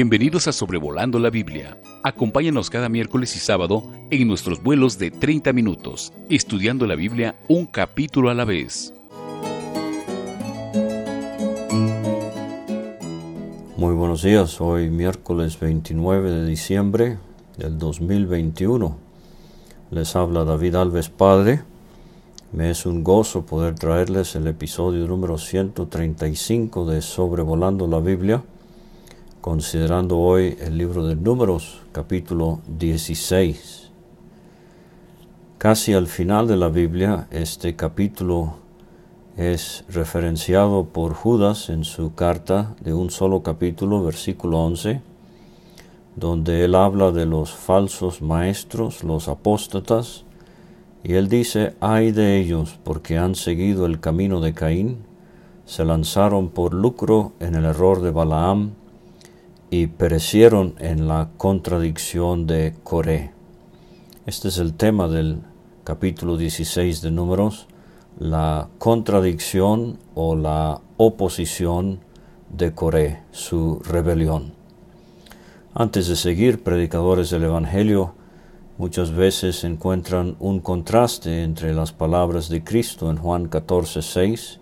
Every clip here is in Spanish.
Bienvenidos a Sobrevolando la Biblia. Acompáñanos cada miércoles y sábado en nuestros vuelos de 30 minutos, estudiando la Biblia un capítulo a la vez. Muy buenos días, hoy miércoles 29 de diciembre del 2021. Les habla David Alves Padre. Me es un gozo poder traerles el episodio número 135 de Sobrevolando la Biblia considerando hoy el libro de Números, capítulo 16. Casi al final de la Biblia, este capítulo es referenciado por Judas en su carta de un solo capítulo, versículo 11, donde él habla de los falsos maestros, los apóstatas, y él dice, ay de ellos, porque han seguido el camino de Caín, se lanzaron por lucro en el error de Balaam, y perecieron en la contradicción de Coré. Este es el tema del capítulo 16 de Números, la contradicción o la oposición de Coré, su rebelión. Antes de seguir, predicadores del Evangelio muchas veces encuentran un contraste entre las palabras de Cristo en Juan 14, 6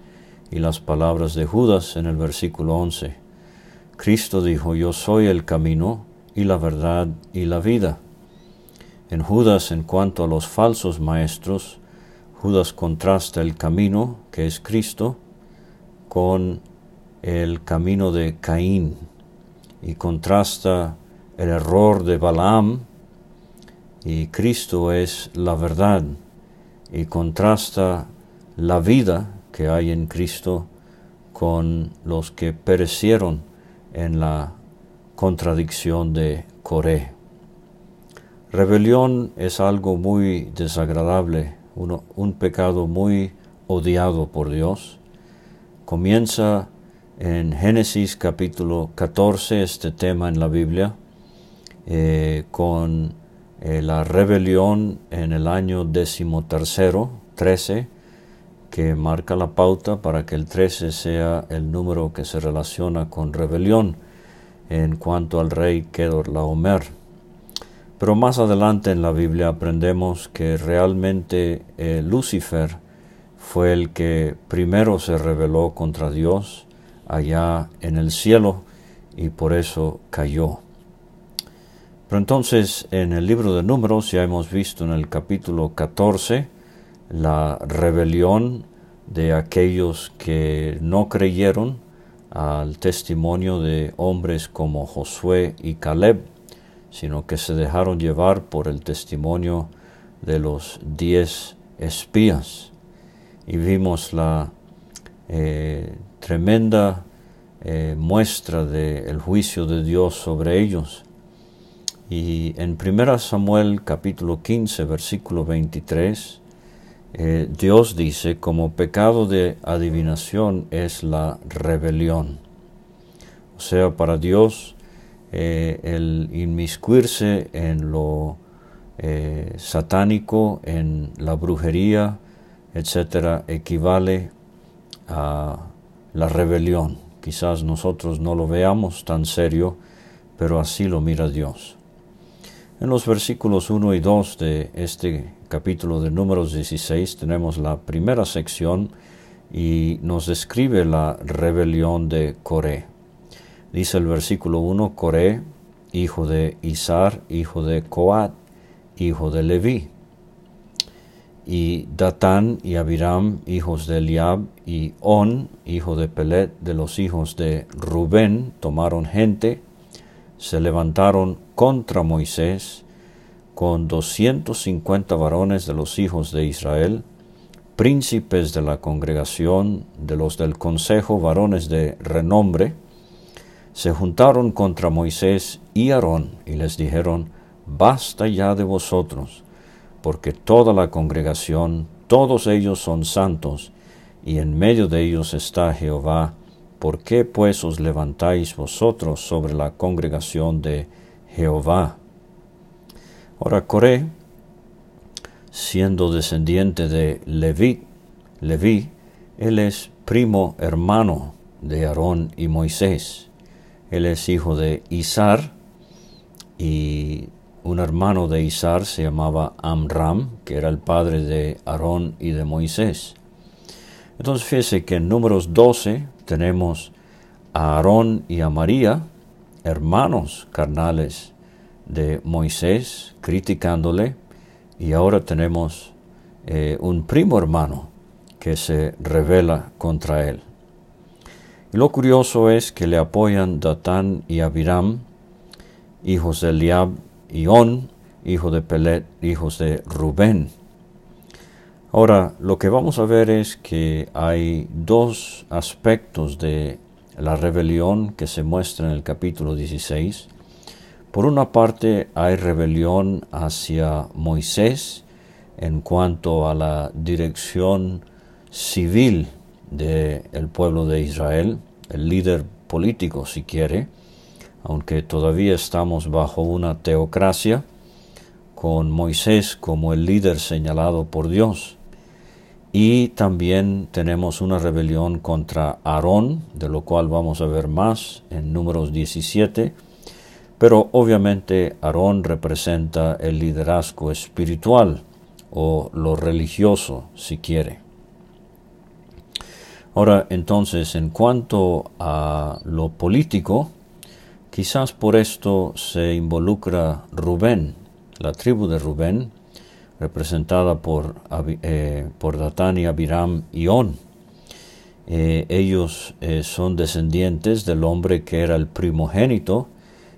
y las palabras de Judas en el versículo 11. Cristo dijo, yo soy el camino y la verdad y la vida. En Judas, en cuanto a los falsos maestros, Judas contrasta el camino, que es Cristo, con el camino de Caín y contrasta el error de Balaam y Cristo es la verdad y contrasta la vida que hay en Cristo con los que perecieron en la contradicción de Coré. Rebelión es algo muy desagradable, un pecado muy odiado por Dios. Comienza en Génesis capítulo 14 este tema en la Biblia eh, con eh, la rebelión en el año decimotercero, 13, que marca la pauta para que el 13 sea el número que se relaciona con rebelión en cuanto al rey Kedorlaomer. Pero más adelante en la Biblia aprendemos que realmente eh, Lucifer fue el que primero se rebeló contra Dios allá en el cielo y por eso cayó. Pero entonces en el libro de números ya hemos visto en el capítulo 14 la rebelión de aquellos que no creyeron al testimonio de hombres como Josué y Caleb, sino que se dejaron llevar por el testimonio de los diez espías. Y vimos la eh, tremenda eh, muestra del juicio de Dios sobre ellos. Y en 1 Samuel capítulo 15, versículo 23, eh, Dios dice, como pecado de adivinación es la rebelión. O sea, para Dios eh, el inmiscuirse en lo eh, satánico, en la brujería, etcétera, equivale a la rebelión. Quizás nosotros no lo veamos tan serio, pero así lo mira Dios. En los versículos 1 y 2 de este capítulo de números 16 tenemos la primera sección y nos describe la rebelión de Coré. Dice el versículo 1, Coré, hijo de Isar, hijo de Coat, hijo de Leví. Y Datán y Abiram, hijos de Eliab, y On, hijo de Pelet, de los hijos de Rubén, tomaron gente, se levantaron contra Moisés, con doscientos cincuenta varones de los hijos de Israel, príncipes de la congregación, de los del consejo, varones de renombre, se juntaron contra Moisés y Aarón y les dijeron, Basta ya de vosotros, porque toda la congregación, todos ellos son santos, y en medio de ellos está Jehová, ¿por qué pues os levantáis vosotros sobre la congregación de Jehová? Ahora Coré, siendo descendiente de Leví, Leví, él es primo hermano de Aarón y Moisés. Él es hijo de Isar y un hermano de Isar se llamaba Amram, que era el padre de Aarón y de Moisés. Entonces fíjese que en números 12 tenemos a Aarón y a María, hermanos carnales de Moisés, criticándole, y ahora tenemos eh, un primo hermano que se revela contra él. Y lo curioso es que le apoyan Datán y Abiram, hijos de Eliab y On, hijo de Pelet, hijos de Rubén. Ahora, lo que vamos a ver es que hay dos aspectos de la rebelión que se muestra en el capítulo 16. Por una parte hay rebelión hacia Moisés en cuanto a la dirección civil del pueblo de Israel, el líder político si quiere, aunque todavía estamos bajo una teocracia, con Moisés como el líder señalado por Dios. Y también tenemos una rebelión contra Aarón, de lo cual vamos a ver más en números 17. Pero obviamente Aarón representa el liderazgo espiritual o lo religioso, si quiere. Ahora, entonces, en cuanto a lo político, quizás por esto se involucra Rubén, la tribu de Rubén, representada por, eh, por Datán y Abiram y On. Eh, ellos eh, son descendientes del hombre que era el primogénito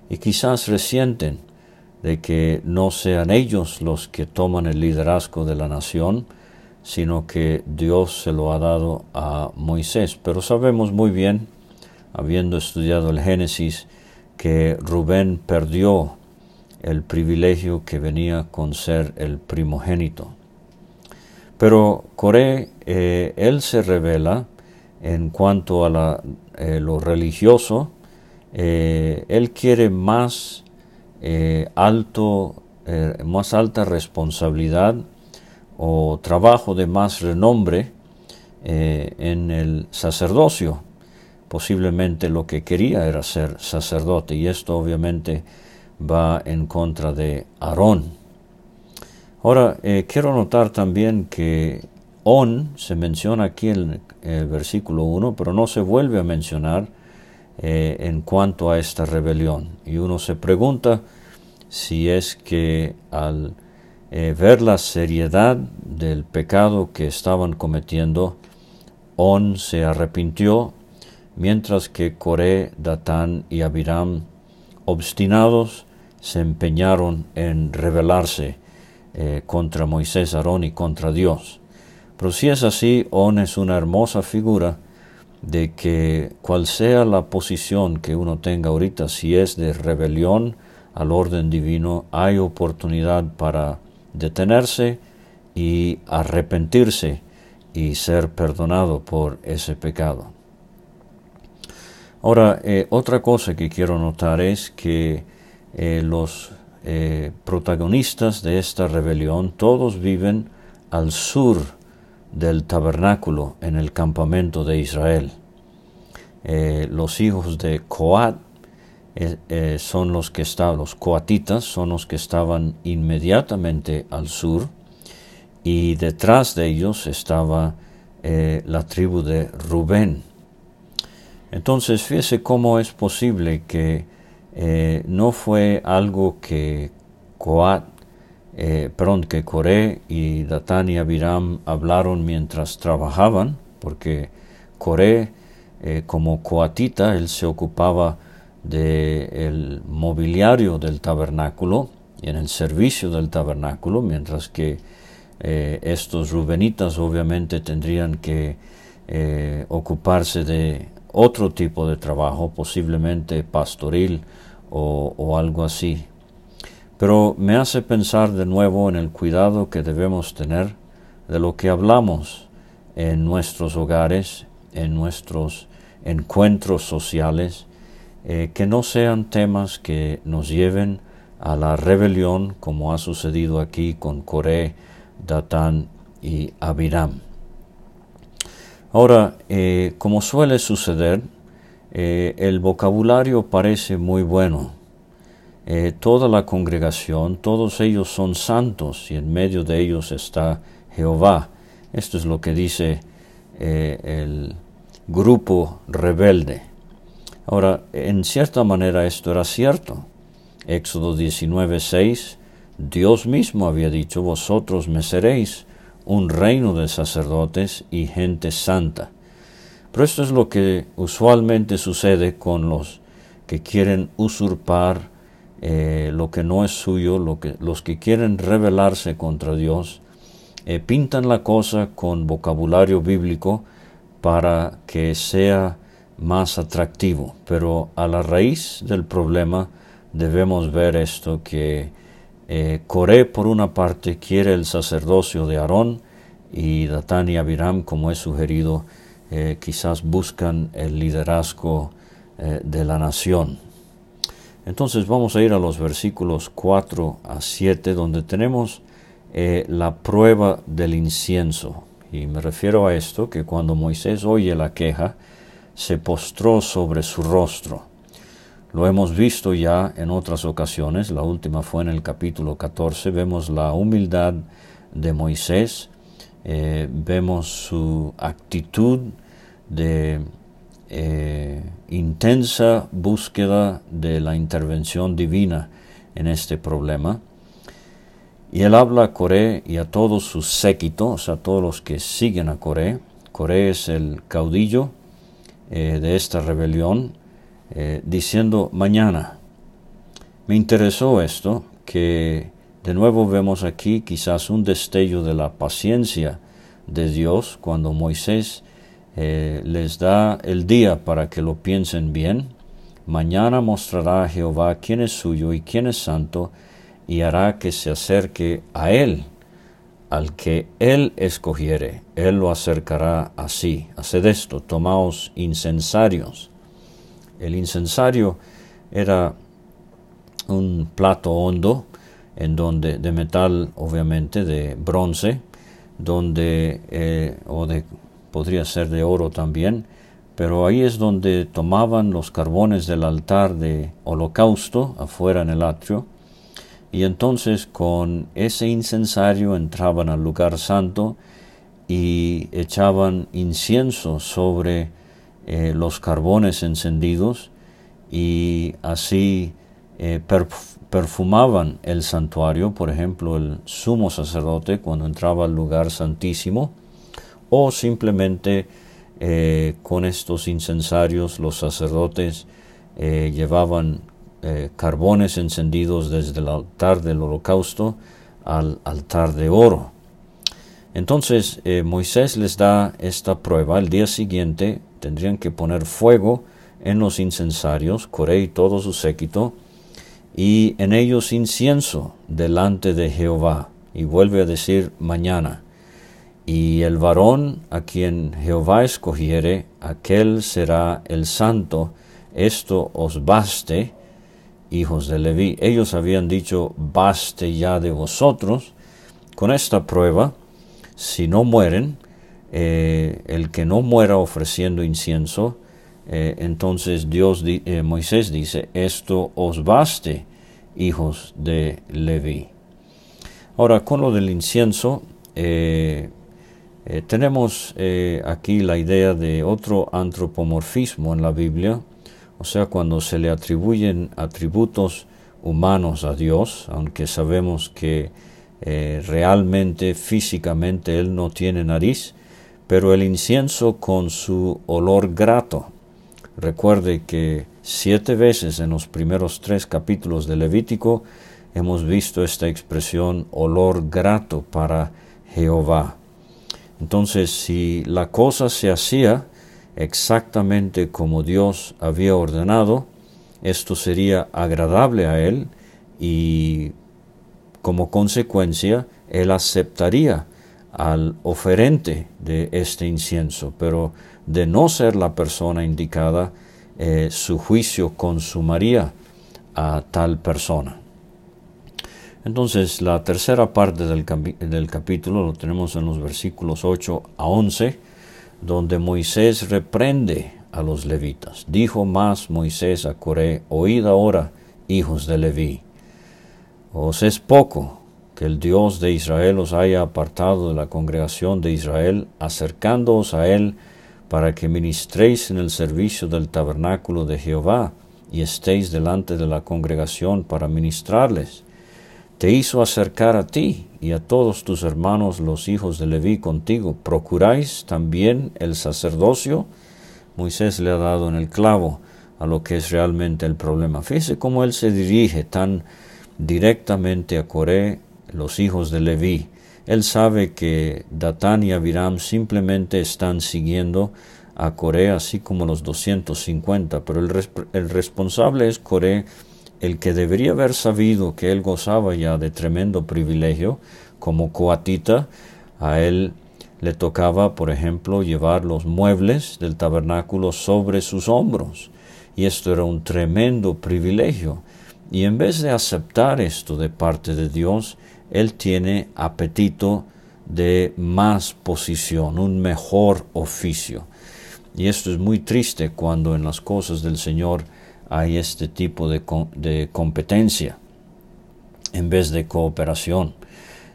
y quizás resienten de que no sean ellos los que toman el liderazgo de la nación, sino que Dios se lo ha dado a Moisés. Pero sabemos muy bien, habiendo estudiado el Génesis, que Rubén perdió el privilegio que venía con ser el primogénito. Pero Coré, eh, él se revela en cuanto a eh, lo religioso, eh, él quiere más alto, más alta responsabilidad o trabajo de más renombre en el sacerdocio. Posiblemente lo que quería era ser sacerdote y esto obviamente va en contra de Aarón. Ahora, eh, quiero notar también que On se menciona aquí en el versículo 1, pero no se vuelve a mencionar eh, en cuanto a esta rebelión. Y uno se pregunta si es que al eh, ver la seriedad del pecado que estaban cometiendo, On se arrepintió, mientras que Coré, Datán y Abiram, obstinados, se empeñaron en rebelarse eh, contra Moisés, Aarón y contra Dios. Pero si es así, On es una hermosa figura de que cual sea la posición que uno tenga ahorita, si es de rebelión al orden divino, hay oportunidad para detenerse y arrepentirse y ser perdonado por ese pecado. Ahora, eh, otra cosa que quiero notar es que eh, los eh, protagonistas de esta rebelión todos viven al sur del tabernáculo en el campamento de Israel. Eh, los hijos de Coat son los que estaban, los coatitas son los que estaban inmediatamente al sur y detrás de ellos estaba la tribu de Rubén. Entonces, fíjese cómo es posible que eh, no fue algo que Coat, eh, que Coré y Datán y Abiram hablaron mientras trabajaban, porque Coré, eh, como coatita, él se ocupaba del mobiliario del tabernáculo y en el servicio del tabernáculo, mientras que estos rubenitas obviamente tendrían que ocuparse de otro tipo de trabajo, posiblemente pastoril o, algo así. Pero me hace pensar de nuevo en el cuidado que debemos tener de lo que hablamos en nuestros hogares, en nuestros encuentros sociales, eh, que no sean temas que nos lleven a la rebelión como ha sucedido aquí con Coré, Datán y Abiram. Ahora, eh, como suele suceder, eh, el vocabulario parece muy bueno. Eh, toda la congregación, todos ellos son santos y en medio de ellos está Jehová. Esto es lo que dice eh, el grupo rebelde. Ahora, en cierta manera esto era cierto. Éxodo 19:6, Dios mismo había dicho, vosotros me seréis un reino de sacerdotes y gente santa. Pero esto es lo que usualmente sucede con los que quieren usurpar eh, lo que no es suyo, lo que, los que quieren rebelarse contra Dios, eh, pintan la cosa con vocabulario bíblico para que sea más atractivo. Pero a la raíz del problema debemos ver esto, que eh, Coré por una parte quiere el sacerdocio de Aarón y Datán y Abiram, como he sugerido, quizás buscan el liderazgo de la nación. Entonces vamos a ir a los versículos 4 a 7, donde tenemos la prueba del incienso. Y me refiero a esto, que cuando Moisés oye la queja, se postró sobre su rostro. Lo hemos visto ya en otras ocasiones, la última fue en el capítulo 14, vemos la humildad de Moisés, eh, vemos su actitud de eh, intensa búsqueda de la intervención divina en este problema. Y él habla a Coré y a todos sus séquitos, a todos los que siguen a Coré. Coré es el caudillo eh, de esta rebelión, eh, diciendo mañana. Me interesó esto, que de nuevo vemos aquí quizás un destello de la paciencia de Dios cuando Moisés eh, les da el día para que lo piensen bien. Mañana mostrará a Jehová quién es suyo y quién es santo, y hará que se acerque a él al que él escogiere, él lo acercará así. Haced esto, tomaos incensarios. El incensario era un plato hondo, en donde, de metal obviamente, de bronce, donde, eh, o de, podría ser de oro también, pero ahí es donde tomaban los carbones del altar de holocausto, afuera en el atrio, y entonces con ese incensario entraban al lugar santo y echaban incienso sobre eh, los carbones encendidos y así eh, perfumaban el santuario, por ejemplo, el sumo sacerdote cuando entraba al lugar santísimo, o simplemente eh, con estos incensarios los sacerdotes llevaban eh, carbones encendidos desde el altar del holocausto al altar de oro. Entonces eh, Moisés les da esta prueba. El día siguiente tendrían que poner fuego en los incensarios, Coré y todo su séquito, y en ellos incienso delante de Jehová. Y vuelve a decir mañana. Y el varón a quien Jehová escogiere, aquel será el santo. Esto os baste hijos de Leví. Ellos habían dicho, baste ya de vosotros. Con esta prueba, si no mueren, eh, el que no muera ofreciendo incienso, eh, entonces Dios, eh, Moisés dice, esto os baste, hijos de Leví. Ahora, con lo del incienso, tenemos aquí la idea de otro antropomorfismo en la Biblia, o sea, cuando se le atribuyen atributos humanos a Dios, aunque sabemos que eh, realmente, físicamente, Él no tiene nariz, pero el incienso con su olor grato. Recuerde que siete veces en los primeros tres capítulos de Levítico hemos visto esta expresión olor grato para Jehová. Entonces, si la cosa se hacía exactamente como Dios había ordenado, esto sería agradable a Él y como consecuencia Él aceptaría al oferente de este incienso, pero de no ser la persona indicada, eh, su juicio consumaría a tal persona. Entonces, la tercera parte del, del capítulo lo tenemos en los versículos 8 a 11 donde Moisés reprende a los levitas. Dijo más Moisés a Coré, oíd ahora, hijos de Leví. Os es poco que el Dios de Israel os haya apartado de la congregación de Israel, acercándoos a él para que ministréis en el servicio del tabernáculo de Jehová y estéis delante de la congregación para ministrarles. Te hizo acercar a ti y a todos tus hermanos los hijos de Leví contigo. ¿Procuráis también el sacerdocio? Moisés le ha dado en el clavo a lo que es realmente el problema. Fíjese cómo él se dirige tan directamente a Coré, los hijos de Leví. Él sabe que Datán y Abiram simplemente están siguiendo a Coré, así como los 250, pero el, el responsable es Coré, el que debería haber sabido que él gozaba ya de tremendo privilegio como coatita, a él le tocaba, por ejemplo, llevar los muebles del tabernáculo sobre sus hombros. Y esto era un tremendo privilegio. Y en vez de aceptar esto de parte de Dios, Él tiene apetito de más posición, un mejor oficio. Y esto es muy triste cuando en las cosas del Señor hay este tipo de, competencia en vez de cooperación.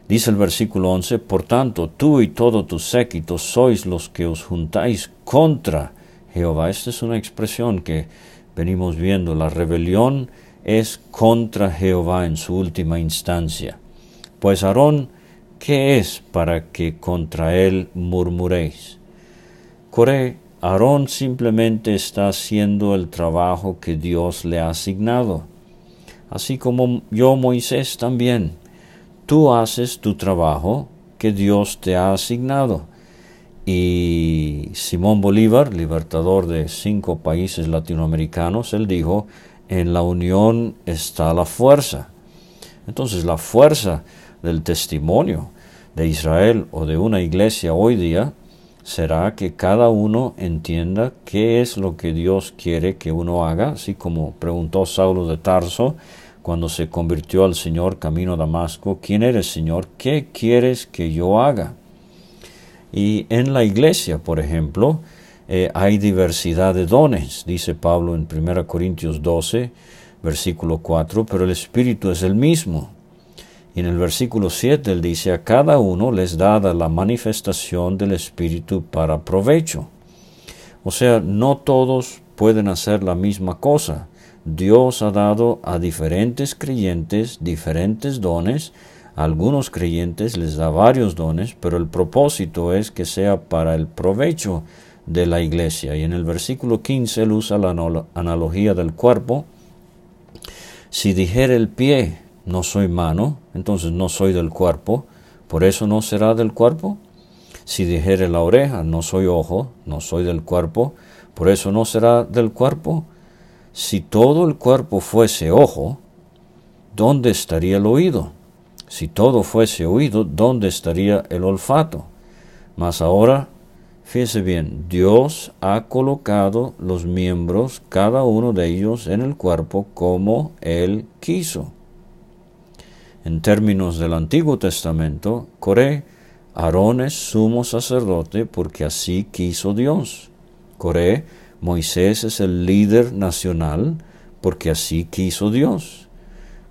Dice el versículo 11, Por tanto, tú y todo tu séquito sois los que os juntáis contra Jehová. Esta es una expresión que venimos viendo. La rebelión es contra Jehová en su última instancia. Pues Aarón, ¿qué es para que contra él murmuréis? Coré, Aarón simplemente está haciendo el trabajo que Dios le ha asignado, así como yo Moisés también tú haces tu trabajo que Dios te ha asignado. Y Simón Bolívar, libertador de cinco países latinoamericanos, él dijo, en la unión está la fuerza. Entonces la fuerza del testimonio de Israel o de una iglesia hoy día será que cada uno entienda qué es lo que Dios quiere que uno haga, así como preguntó Saulo de Tarso, cuando se convirtió al Señor camino a Damasco, ¿quién eres Señor? ¿Qué quieres que yo haga? Y en la iglesia, por ejemplo, eh, hay diversidad de dones, dice Pablo en 1 Corintios 12, versículo 4, pero el Espíritu es el mismo. Y en el versículo 7 él dice, a cada uno les dada la manifestación del Espíritu para provecho. O sea, no todos pueden hacer la misma cosa. Dios ha dado a diferentes creyentes diferentes dones. A algunos creyentes les da varios dones, pero el propósito es que sea para el provecho de la iglesia. Y en el versículo 15 él usa la analogía del cuerpo. Si dijera el pie, no soy mano, entonces no soy del cuerpo, por eso no será del cuerpo. Si dijere la oreja, no soy ojo, no soy del cuerpo, por eso no será del cuerpo. Si todo el cuerpo fuese ojo, ¿dónde estaría el oído? Si todo fuese oído, ¿dónde estaría el olfato? Mas ahora, fíjese bien, Dios ha colocado los miembros, cada uno de ellos, en el cuerpo como Él quiso. En términos del Antiguo Testamento, Coré, Aarón es sumo sacerdote porque así quiso Dios. Coré Moisés es el líder nacional porque así quiso Dios.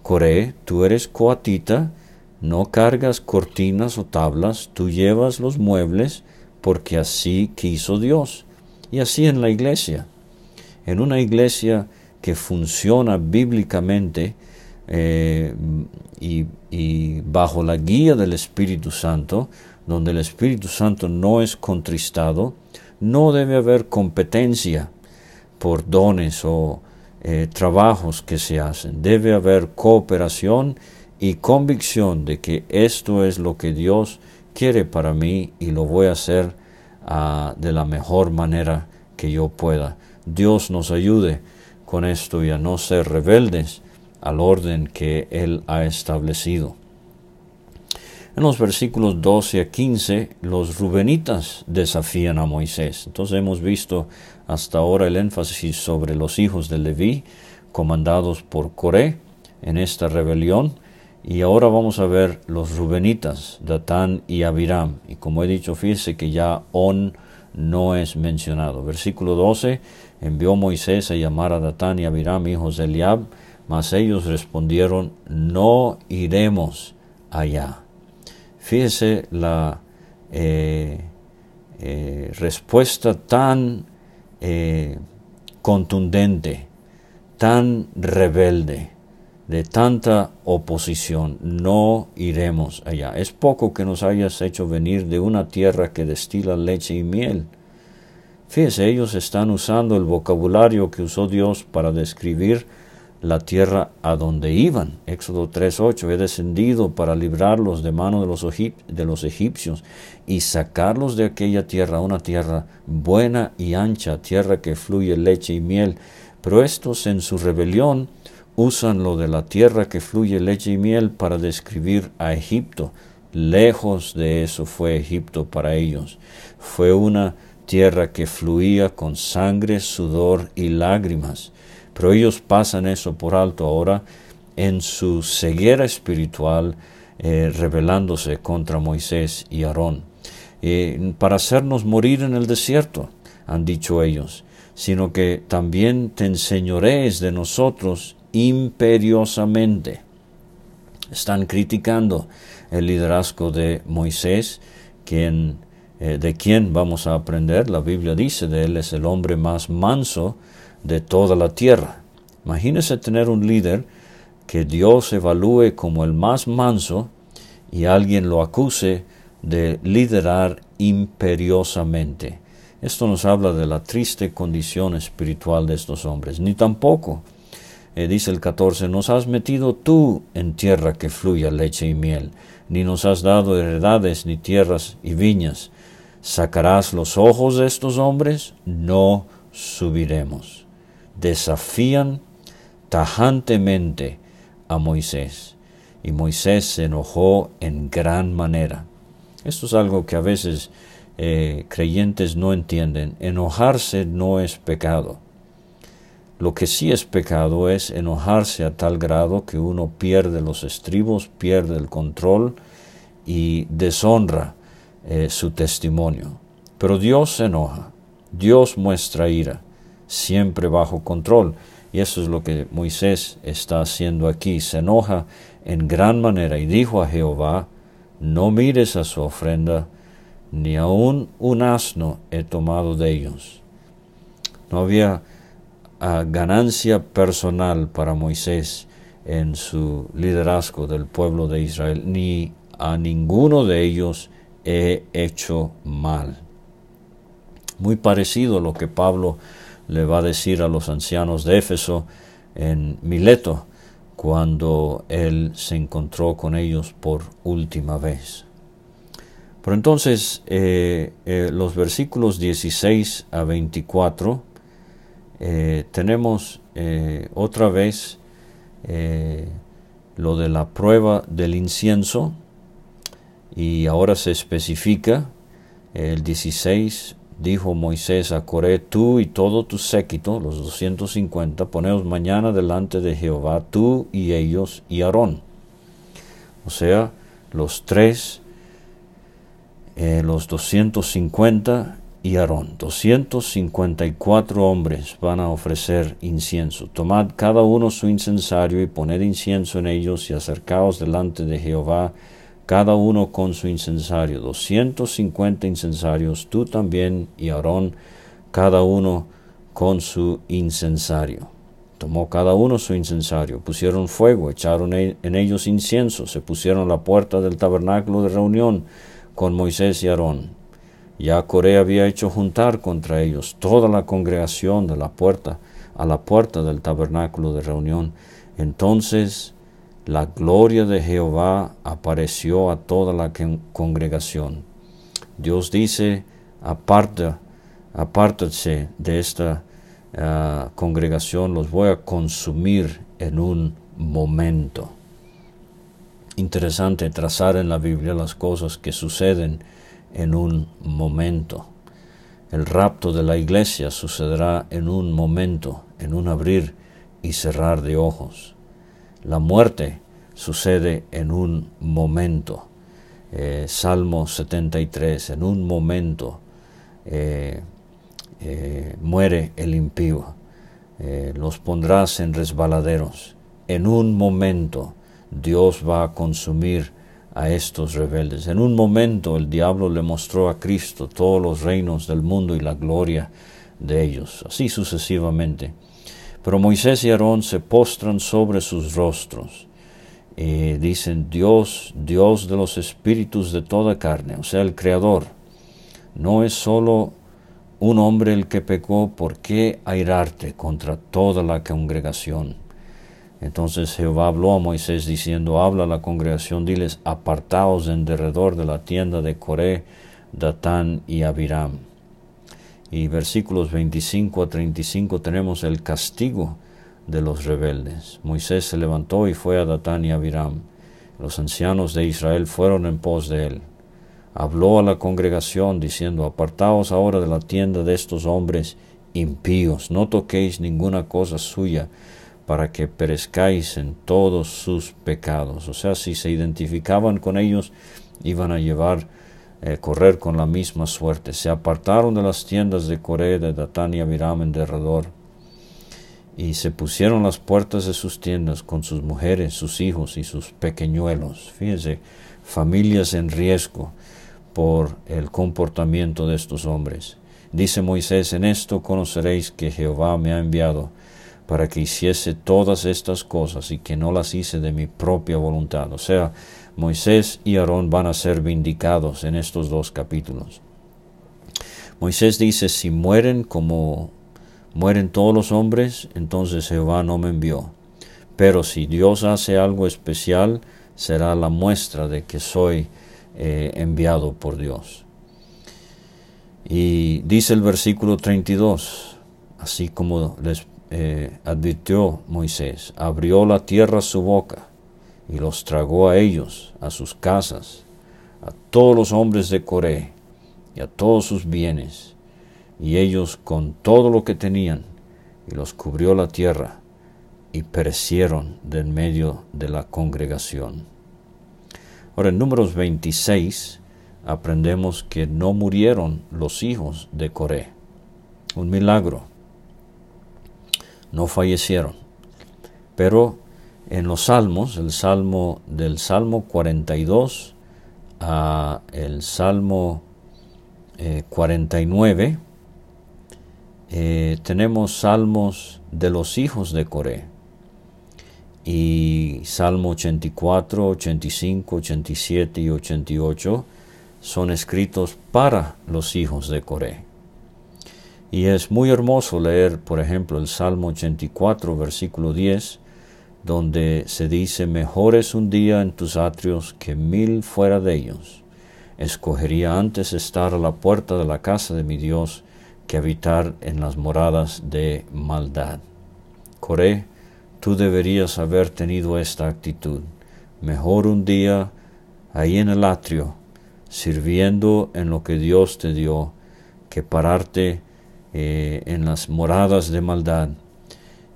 Coré, tú eres coatita, no cargas cortinas o tablas, tú llevas los muebles porque así quiso Dios. Y así en la iglesia. En una iglesia que funciona bíblicamente eh, y, bajo la guía del Espíritu Santo, donde el Espíritu Santo no es contristado, no debe haber competencia por dones o eh, trabajos que se hacen. Debe haber cooperación y convicción de que esto es lo que Dios quiere para mí y lo voy a hacer ah, de la mejor manera que yo pueda. Dios nos ayude con esto y a no ser rebeldes al orden que Él ha establecido. En los versículos 12 a 15, los rubenitas desafían a Moisés. Entonces hemos visto hasta ahora el énfasis sobre los hijos de Leví, comandados por Coré en esta rebelión. Y ahora vamos a ver los rubenitas, Datán y Abiram. Y como he dicho, fíjese que ya On no es mencionado. Versículo 12, envió Moisés a llamar a Datán y Abiram, hijos de Eliab, mas ellos respondieron, no iremos allá. Fíjese la eh, eh, respuesta tan eh, contundente, tan rebelde, de tanta oposición, no iremos allá. Es poco que nos hayas hecho venir de una tierra que destila leche y miel. Fíjese, ellos están usando el vocabulario que usó Dios para describir la tierra a donde iban. Éxodo 3.8, he descendido para librarlos de mano de los, de los egipcios y sacarlos de aquella tierra, una tierra buena y ancha, tierra que fluye leche y miel. Pero estos en su rebelión usan lo de la tierra que fluye leche y miel para describir a Egipto. Lejos de eso fue Egipto para ellos. Fue una tierra que fluía con sangre, sudor y lágrimas pero ellos pasan eso por alto ahora en su ceguera espiritual, eh, rebelándose contra Moisés y Aarón. Eh, para hacernos morir en el desierto, han dicho ellos, sino que también te enseñorees de nosotros imperiosamente. Están criticando el liderazgo de Moisés, quien, eh, de quien vamos a aprender. La Biblia dice de él es el hombre más manso de toda la tierra. Imagínese tener un líder que Dios evalúe como el más manso y alguien lo acuse de liderar imperiosamente. Esto nos habla de la triste condición espiritual de estos hombres. Ni tampoco, eh, dice el 14, nos has metido tú en tierra que fluya leche y miel, ni nos has dado heredades, ni tierras y viñas. ¿Sacarás los ojos de estos hombres? No subiremos desafían tajantemente a Moisés. Y Moisés se enojó en gran manera. Esto es algo que a veces eh, creyentes no entienden. Enojarse no es pecado. Lo que sí es pecado es enojarse a tal grado que uno pierde los estribos, pierde el control y deshonra eh, su testimonio. Pero Dios se enoja, Dios muestra ira siempre bajo control. Y eso es lo que Moisés está haciendo aquí. Se enoja en gran manera y dijo a Jehová, no mires a su ofrenda, ni aun un asno he tomado de ellos. No había ah, ganancia personal para Moisés en su liderazgo del pueblo de Israel, ni a ninguno de ellos he hecho mal. Muy parecido a lo que Pablo le va a decir a los ancianos de Éfeso en Mileto cuando él se encontró con ellos por última vez. Pero entonces eh, eh, los versículos 16 a 24 eh, tenemos otra vez lo de la prueba del incienso y ahora se especifica el 16 dijo Moisés a Coré, tú y todo tu séquito, los 250, poneos mañana delante de Jehová, tú y ellos y Aarón. O sea, los tres, eh, los 250 y Aarón. 254 hombres van a ofrecer incienso. Tomad cada uno su incensario y poned incienso en ellos y acercaos delante de Jehová cada uno con su incensario, 250 incensarios, tú también y Aarón, cada uno con su incensario. Tomó cada uno su incensario, pusieron fuego, echaron e-, en ellos incienso, se pusieron a la puerta del tabernáculo de reunión con Moisés y Aarón. Ya Coré había hecho juntar contra ellos toda la congregación de la puerta a la puerta del tabernáculo de reunión. Entonces la gloria de Jehová apareció a toda la congregación. Dios dice, aparta, apártate de esta ah, congregación, los voy a consumir en un momento. Interesante trazar en la Biblia las cosas que suceden en un momento. El rapto de la iglesia sucederá en un momento, en un abrir y cerrar de ojos. La muerte sucede en un momento. Eh, Salmo 73, en un momento muere el impío. los pondrás en resbaladeros. En un momento Dios va a consumir a estos rebeldes. En un momento el diablo le mostró a Cristo todos los reinos del mundo y la gloria de ellos, así sucesivamente. Pero Moisés y Aarón se postran sobre sus rostros y dicen, Dios, Dios de los espíritus de toda carne, o sea, el Creador, no es solo un hombre el que pecó, ¿por qué airarte contra toda la congregación? Entonces Jehová habló a Moisés diciendo, habla a la congregación, diles, apartaos en derredor de la tienda de Coré, Datán y Abiram. Y versículos 25 a 35 tenemos el castigo de los rebeldes. Moisés se levantó y fue a Datán y Abiram. Los ancianos de Israel fueron en pos de él. Habló a la congregación diciendo, apartaos ahora de la tienda de estos hombres impíos, no toquéis ninguna cosa suya, para que perezcáis en todos sus pecados. O sea, si se identificaban con ellos, iban a llevar, correr con la misma suerte. Se apartaron de las tiendas de Coré, de Datán y Abiram en derredor, y se pusieron las puertas de sus tiendas con sus mujeres, sus hijos y sus pequeñuelos. Fíjense, familias en riesgo por el comportamiento de estos hombres. Dice Moisés, en esto conoceréis que Jehová me ha enviado para que hiciese todas estas cosas y que no las hice de mi propia voluntad. O sea, Moisés y Aarón van a ser vindicados en estos dos capítulos. Moisés dice, si mueren como mueren todos los hombres, entonces Jehová no me envió. Pero si Dios hace algo especial, será la muestra de que soy eh, enviado por Dios. Y dice el versículo 32, así como les eh, advirtió Moisés, abrió la tierra su boca y los tragó a ellos, a sus casas, a todos los hombres de Coré y a todos sus bienes, y ellos con todo lo que tenían, y los cubrió la tierra, y perecieron del medio de la congregación. Ahora en números 26 aprendemos que no murieron los hijos de Coré. Un milagro no fallecieron. Pero en los salmos, el salmo del salmo 42 a el salmo 49, eh, eh, tenemos salmos de los hijos de Coré. Y Salmo 84, 85, 87 y 88 son escritos para los hijos de Coré. Y es muy hermoso leer, por ejemplo, el Salmo 84, versículo 10, donde se dice, mejor es un día en tus atrios que mil fuera de ellos. Escogería antes estar a la puerta de la casa de mi Dios que habitar en las moradas de maldad. Coré, tú deberías haber tenido esta actitud. Mejor un día ahí en el atrio, sirviendo en lo que Dios te dio, que pararte eh, en las moradas de maldad.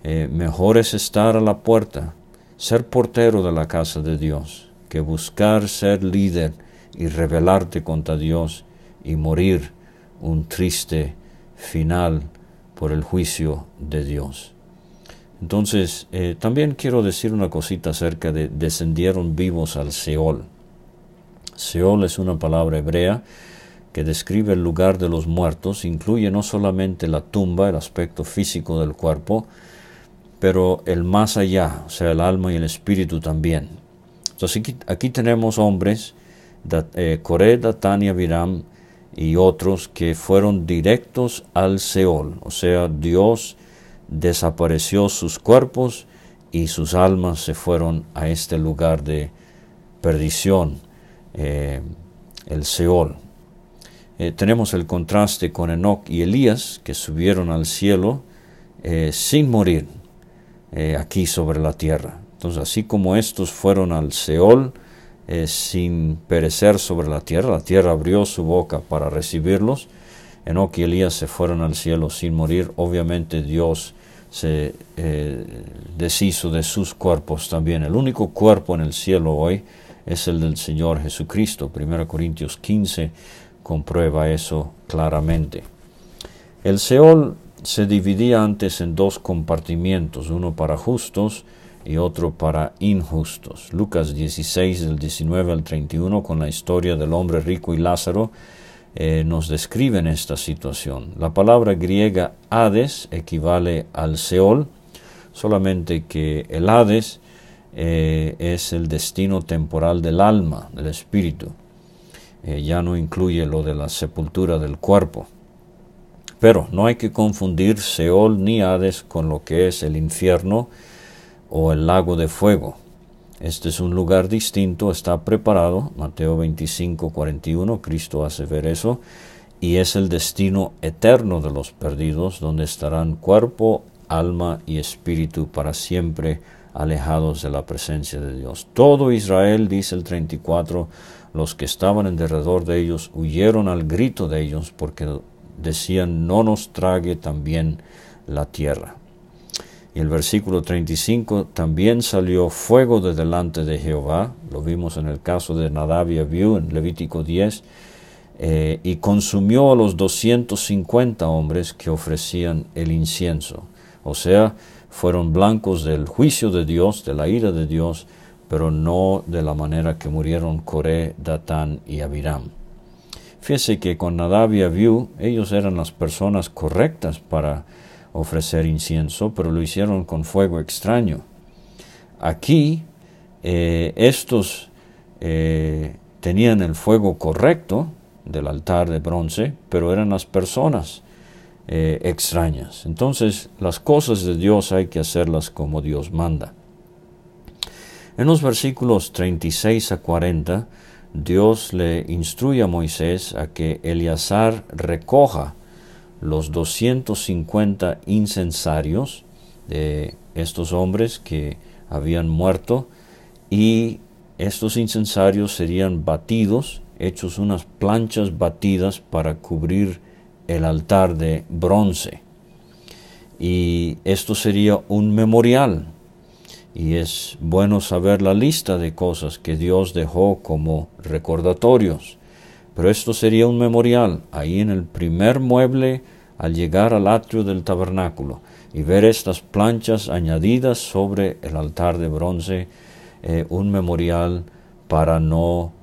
Eh, mejor es estar a la puerta, ser portero de la casa de Dios, que buscar ser líder y rebelarte contra Dios y morir un triste final por el juicio de Dios. Entonces, eh, también quiero decir una cosita acerca de descendieron vivos al Seol. Seol es una palabra hebrea que describe el lugar de los muertos incluye no solamente la tumba, el aspecto físico del cuerpo, pero el más allá, o sea, el alma y el espíritu también. Entonces aquí, tenemos hombres, eh, Coré, Datán y y otros que fueron directos al Seol, o sea, Dios desapareció sus cuerpos y sus almas se fueron a este lugar de perdición, eh, el Seol. Eh, tenemos el contraste con Enoch y Elías, que subieron al cielo eh, sin morir eh, aquí sobre la tierra. Entonces, así como estos fueron al Seol sin perecer sobre la tierra, la tierra abrió su boca para recibirlos. Enoch y Elías se fueron al cielo sin morir. Obviamente Dios se deshizo de sus cuerpos también. El único cuerpo en el cielo hoy es el del Señor Jesucristo. 1 Corintios 15 comprueba eso claramente. El Seol se dividía antes en dos compartimientos, uno para justos y otro para injustos. Lucas 16 del 19 al 31 con la historia del hombre rico y Lázaro eh, nos describen esta situación. La palabra griega Hades equivale al Seol, solamente que el Hades eh, es el destino temporal del alma, del espíritu. Eh, ya no incluye lo de la sepultura del cuerpo. Pero no hay que confundir Seol ni Hades con lo que es el infierno o el lago de fuego. Este es un lugar distinto, está preparado, Mateo 25, 41, Cristo hace ver eso, y es el destino eterno de los perdidos, donde estarán cuerpo, alma y espíritu para siempre alejados de la presencia de Dios. Todo Israel, dice el 34, los que estaban en derredor de ellos huyeron al grito de ellos porque decían, no nos trague también la tierra. Y el versículo 35, también salió fuego de delante de Jehová, lo vimos en el caso de Nadab y Abiú en Levítico 10, eh, y consumió a los 250 hombres que ofrecían el incienso. O sea, fueron blancos del juicio de Dios, de la ira de Dios, pero no de la manera que murieron Coré, Datán y Abiram. Fíjese que con Nadab y Abiú, ellos eran las personas correctas para ofrecer incienso, pero lo hicieron con fuego extraño. Aquí, eh, estos eh, tenían el fuego correcto del altar de bronce, pero eran las personas eh, extrañas. Entonces, las cosas de Dios hay que hacerlas como Dios manda. En los versículos 36 a 40, Dios le instruye a Moisés a que Eleazar recoja los 250 incensarios de estos hombres que habían muerto y estos incensarios serían batidos, hechos unas planchas batidas para cubrir el altar de bronce. Y esto sería un memorial y es bueno saber la lista de cosas que Dios dejó como recordatorios. Pero esto sería un memorial ahí en el primer mueble al llegar al atrio del tabernáculo y ver estas planchas añadidas sobre el altar de bronce, eh, un memorial para no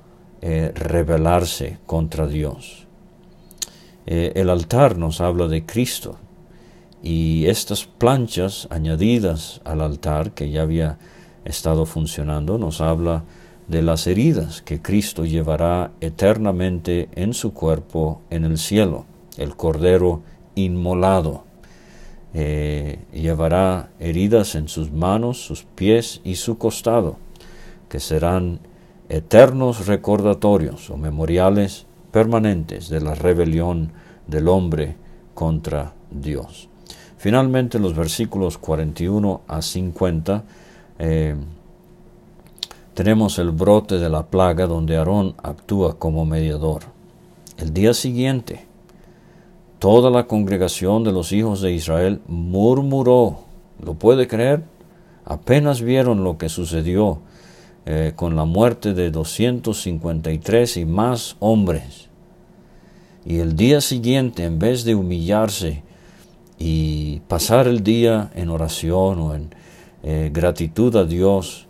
eh, rebelarse contra Dios. Eh, el altar nos habla de Cristo, y estas planchas añadidas al altar que ya había estado funcionando nos habla de las heridas que Cristo llevará eternamente en su cuerpo en el cielo, el Cordero inmolado. Eh, llevará heridas en sus manos, sus pies y su costado, que serán eternos recordatorios o memoriales permanentes de la rebelión del hombre contra Dios. Finalmente, los versículos 41 a 50, eh, tenemos el brote de la plaga donde Aarón actúa como mediador. El día siguiente, toda la congregación de los hijos de Israel murmuró. ¿Lo puede creer? Apenas vieron lo que sucedió eh, con la muerte de 253 y más hombres. Y el día siguiente, en vez de humillarse y pasar el día en oración o en eh, gratitud a Dios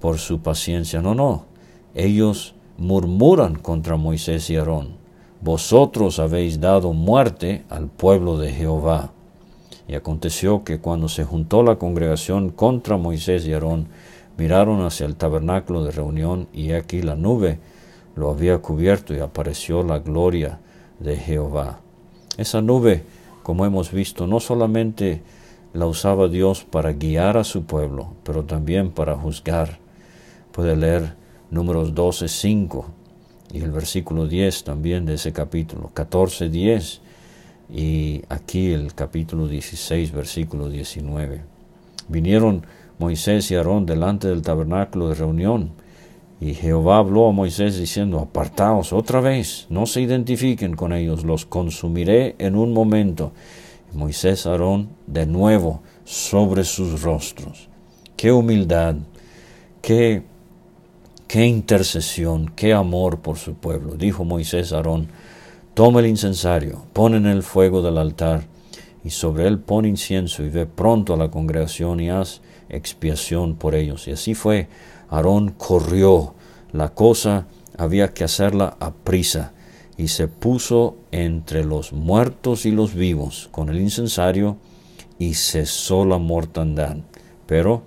por su paciencia. No, no. Ellos murmuran contra Moisés y Aarón. Vosotros habéis dado muerte al pueblo de Jehová. Y aconteció que cuando se juntó la congregación contra Moisés y Aarón, miraron hacia el tabernáculo de reunión y aquí la nube lo había cubierto y apareció la gloria de Jehová. Esa nube como hemos visto, no solamente la usaba Dios para guiar a su pueblo, pero también para juzgar. Puede leer números 12, 5 y el versículo 10 también de ese capítulo, 14, 10 y aquí el capítulo 16, versículo 19. Vinieron Moisés y Aarón delante del tabernáculo de reunión y Jehová habló a Moisés diciendo, apartaos otra vez, no se identifiquen con ellos, los consumiré en un momento. Moisés Aarón de nuevo sobre sus rostros. Qué humildad, qué, qué intercesión, qué amor por su pueblo. Dijo Moisés Aarón, toma el incensario, pone en el fuego del altar, y sobre él pone incienso, y ve pronto a la congregación y haz expiación por ellos. Y así fue. Aarón corrió. La cosa había que hacerla a prisa, y se puso entre los muertos y los vivos con el incensario, y cesó la mortandad. Pero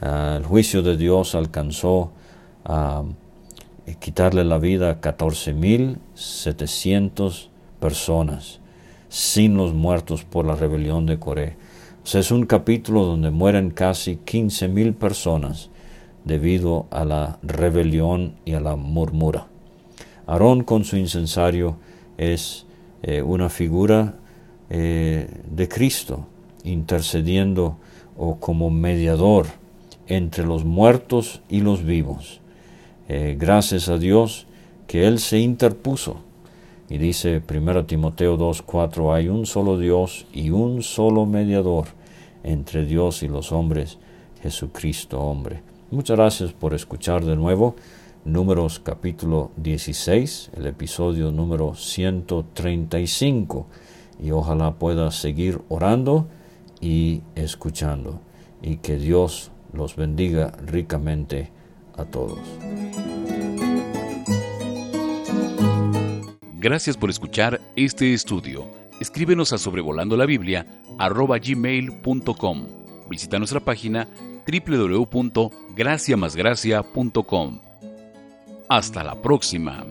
ah, el juicio de Dios alcanzó a quitarle la vida a 14.700 personas, sin los muertos por la rebelión de Coré. O sea, es un capítulo donde mueren casi 15.000 personas debido a la rebelión y a la murmura. Aarón con su incensario es eh, una figura eh, de Cristo intercediendo o como mediador entre los muertos y los vivos. Eh, gracias a Dios que Él se interpuso. Y dice 1 Timoteo 2.4, hay un solo Dios y un solo mediador entre Dios y los hombres, Jesucristo hombre. Muchas gracias por escuchar de nuevo. Números capítulo 16, el episodio número 135. Y ojalá pueda seguir orando y escuchando. Y que Dios los bendiga ricamente a todos. Gracias por escuchar este estudio. Escríbenos a sobrevolando la Biblia arroba gmail.com. Visita nuestra página www.graciamasgracia.com. Hasta la próxima.